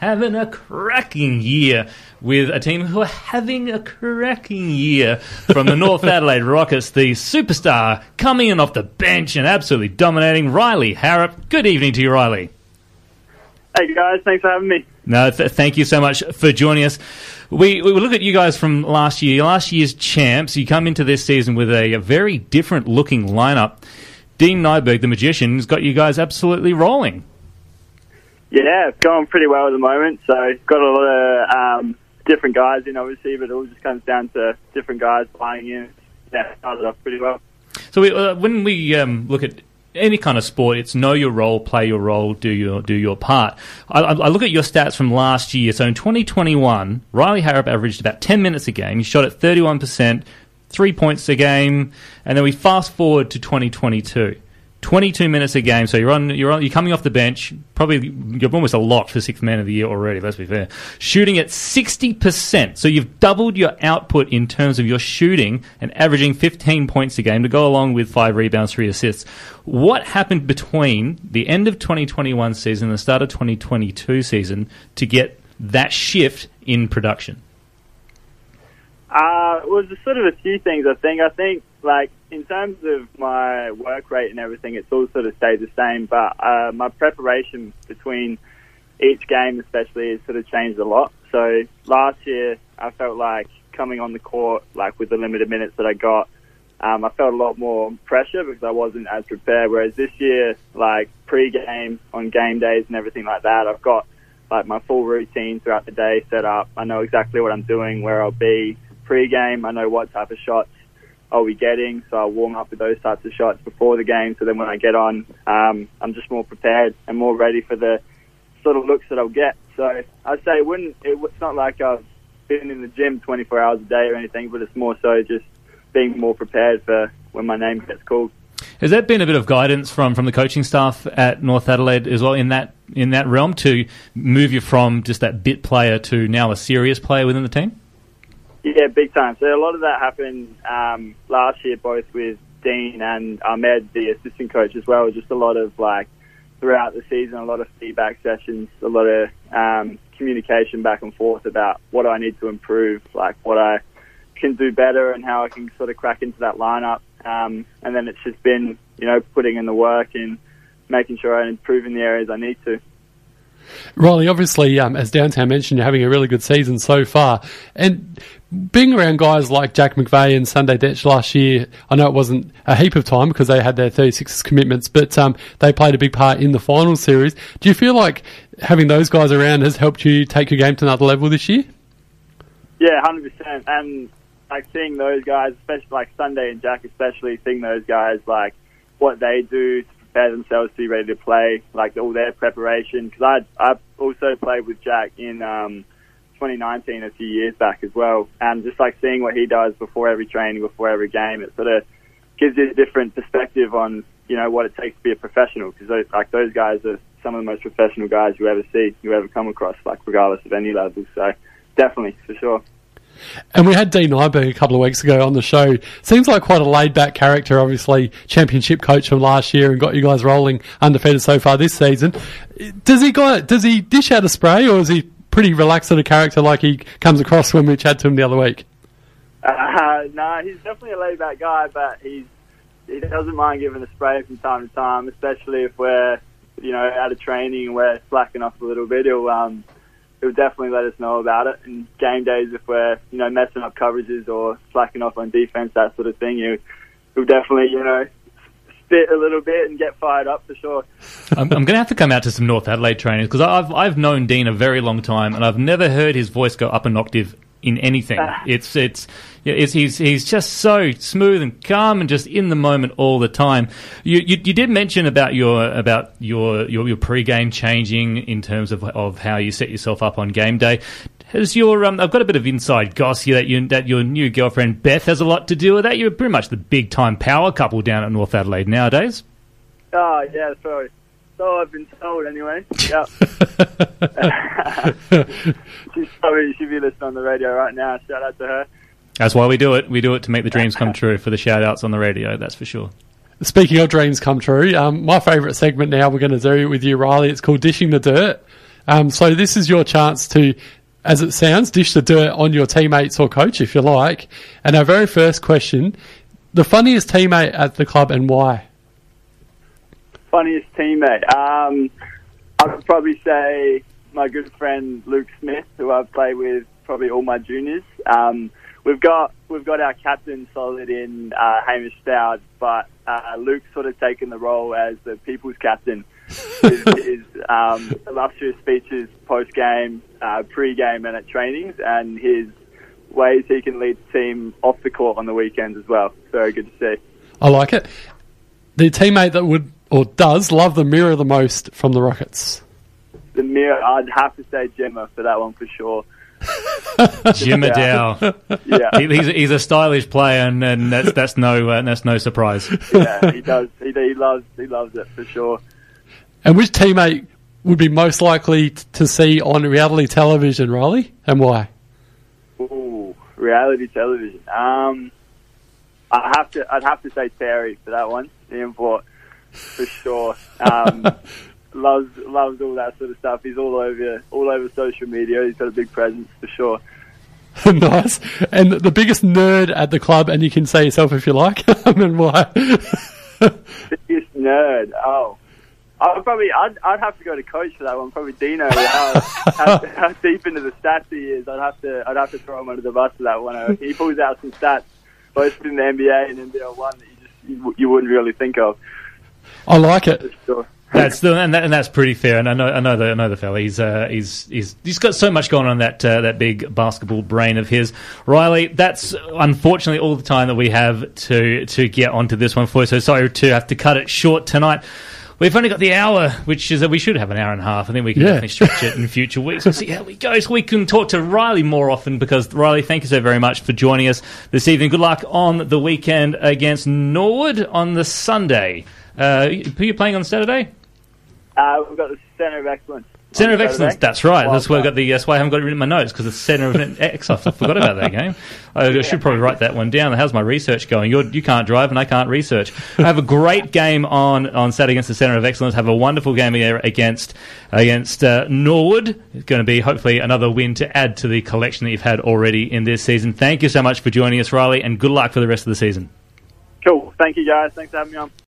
having a cracking year with a team who are having a cracking year from the North Adelaide Rockets. The superstar coming in off the bench and absolutely dominating Riley Harrap. Good evening to you, Riley. Hey guys, thanks for having me. No, th- thank you so much for joining us. We, we look at you guys from last year, last year's champs. You come into this season with a, a very different looking lineup. Dean Nyberg, the magician, has got you guys absolutely rolling. Yeah, it's going pretty well at the moment. So got a lot of um, different guys in, obviously, but it all just comes down to different guys playing in. Yeah, started off pretty well. So we, uh, when we um, look at any kind of sport, it's know your role, play your role, do your do your part. I, I look at your stats from last year. So in 2021, Riley Harrap averaged about 10 minutes a game. He shot at 31 percent, three points a game, and then we fast forward to 2022. 22 minutes a game, so you're on, you're on, you're coming off the bench. Probably you're almost a lock for sixth man of the year already. Let's be fair. Shooting at 60 percent, so you've doubled your output in terms of your shooting and averaging 15 points a game to go along with five rebounds, three assists. What happened between the end of 2021 season and the start of 2022 season to get that shift in production? Uh, it was sort of a few things. I think. I think like in terms of my work rate and everything, it's all sort of stayed the same. But uh, my preparation between each game, especially, has sort of changed a lot. So last year, I felt like coming on the court, like with the limited minutes that I got, um, I felt a lot more pressure because I wasn't as prepared. Whereas this year, like pre-game, on game days and everything like that, I've got like my full routine throughout the day set up. I know exactly what I'm doing, where I'll be pre-game. I know what type of shots I'll be getting. So I'll warm up with those types of shots before the game. So then when I get on, um, I'm just more prepared and more ready for the sort of looks that I'll get. So I'd say it wouldn't. It, it's not like I've been in the gym 24 hours a day or anything, but it's more so just being more prepared for when my name gets called. Has that been a bit of guidance from, from the coaching staff at North Adelaide as well in that in that realm to move you from just that bit player to now a serious player within the team? Yeah, big time. So a lot of that happened um, last year, both with Dean and Ahmed, the assistant coach, as well. Just a lot of like throughout the season, a lot of feedback sessions, a lot of um, communication back and forth about what I need to improve, like what I can do better, and how I can sort of crack into that lineup. Um, and then it's just been, you know, putting in the work and making sure I improve in the areas I need to. Riley, obviously, um, as Downtown mentioned, you're having a really good season so far. And being around guys like Jack McVeigh and Sunday Dech last year, I know it wasn't a heap of time because they had their 36 commitments, but um, they played a big part in the final series. Do you feel like having those guys around has helped you take your game to another level this year? Yeah, 100%. And like seeing those guys, especially like Sunday and Jack, especially seeing those guys, like what they do to prepare themselves to be ready to play, like all their preparation. Because I I also played with Jack in um, 2019 a few years back as well, and just like seeing what he does before every training, before every game, it sort of gives you a different perspective on you know what it takes to be a professional. Because like those guys are some of the most professional guys you ever see, you ever come across, like regardless of any level. So definitely for sure. And we had Dean Nyberg a couple of weeks ago on the show. Seems like quite a laid back character, obviously, championship coach from last year and got you guys rolling undefeated so far this season. Does he got, does he dish out a spray or is he pretty relaxed sort of character like he comes across when we chat to him the other week? Uh, no, he's definitely a laid back guy, but he's he doesn't mind giving a spray from time to time, especially if we're you know out of training and we're slacking off a little bit. He'll um, he'll definitely let us know about it. And game days, if we're you know messing up coverages or slacking off on defense, that sort of thing, he'll, he'll definitely you know spit a little bit and get fired up for sure. I'm, I'm going to have to come out to some North Adelaide trainings because I've I've known Dean a very long time and I've never heard his voice go up an octave in anything. it's it's it's, he's he's just so smooth and calm and just in the moment all the time. You you, you did mention about your about your, your your pre-game changing in terms of of how you set yourself up on game day. Has your um, I've got a bit of inside gossip here that you that your new girlfriend Beth has a lot to do with that. You're pretty much the big time power couple down at North Adelaide nowadays. Oh yeah, sorry. So I've been told anyway. Yep. She's probably she'll be listening on the radio right now. Shout out to her. That's why we do it. We do it to make the dreams come true for the shout outs on the radio, that's for sure. Speaking of dreams come true, um, my favourite segment now we're going to do with you, Riley, it's called Dishing the Dirt. Um, so this is your chance to, as it sounds, dish the dirt on your teammates or coach if you like. And our very first question: the funniest teammate at the club and why? Funniest teammate. Um, I would probably say my good friend Luke Smith, who I've played with probably all my juniors. Um, we've got we've got our captain solid in uh, Hamish Stout, but uh, Luke's sort of taken the role as the people's captain. his, his um, illustrious speeches post game, uh, pre game, and at trainings, and his ways he can lead the team off the court on the weekends as well. Very good to see. I like it. The teammate that would or does love the mirror the most from the Rockets. The mirror, I'd have to say Gemma for that one for sure. Jim Dow. Yeah, He, he's, a, he's a stylish player, and, and that's that's no uh, that's no surprise. yeah, he does. He, he loves he loves it for sure. And which teammate would be most likely t- to see on reality television, Riley, and why? Ooh, reality television. Um, I have to. I'd have to say Terry for that one. The import for sure. Um, loves loves all that sort of stuff. He's all over all over social media. He's got a big presence for sure. nice. And the biggest nerd at the club, and you can say yourself if you like, and why? Biggest nerd. Oh. I'd probably, I'd, I'd have to go to coach for that one. Probably Dino. How, how, how deep into the stats he is, I'd have to, I'd have to throw him under the bus for that one. He pulls out some stats, both in the NBA and NBL one that you just you, you wouldn't really think of. I like it. That's the, and, that, and that's pretty fair. And I know I know the I know the fella. He's uh, he's he's he's got so much going on that uh, that big basketball brain of his. Riley, that's unfortunately all the time that we have to to get onto this one for. you. So sorry to have to cut it short tonight. We've only got the hour, which is that we should have an hour and a half. I think we can Yeah. definitely stretch it in future weeks. We'll see how we go. So we can talk to Riley more often because Riley, thank you so very much for joining us this evening. Good luck on the weekend against Norwood on the Sunday. Uh, who are you playing on Saturday? Uh, we've got the Centre of Excellence. Centre of Excellence. That's right. Wild That's where I got the. That's why I haven't got it written in my notes because it's Centre of Excellence. I forgot about that game. I should probably write that one down. How's my research going? You're, you can't drive and I can't research. I have a great game on on Saturday against the Centre of Excellence. Have a wonderful game against against uh, Norwood. It's going to be hopefully another win to add to the collection that you've had already in this season. Thank you so much for joining us, Riley, and good luck for the rest of the season. Cool. Thank you, guys. Thanks for having me on.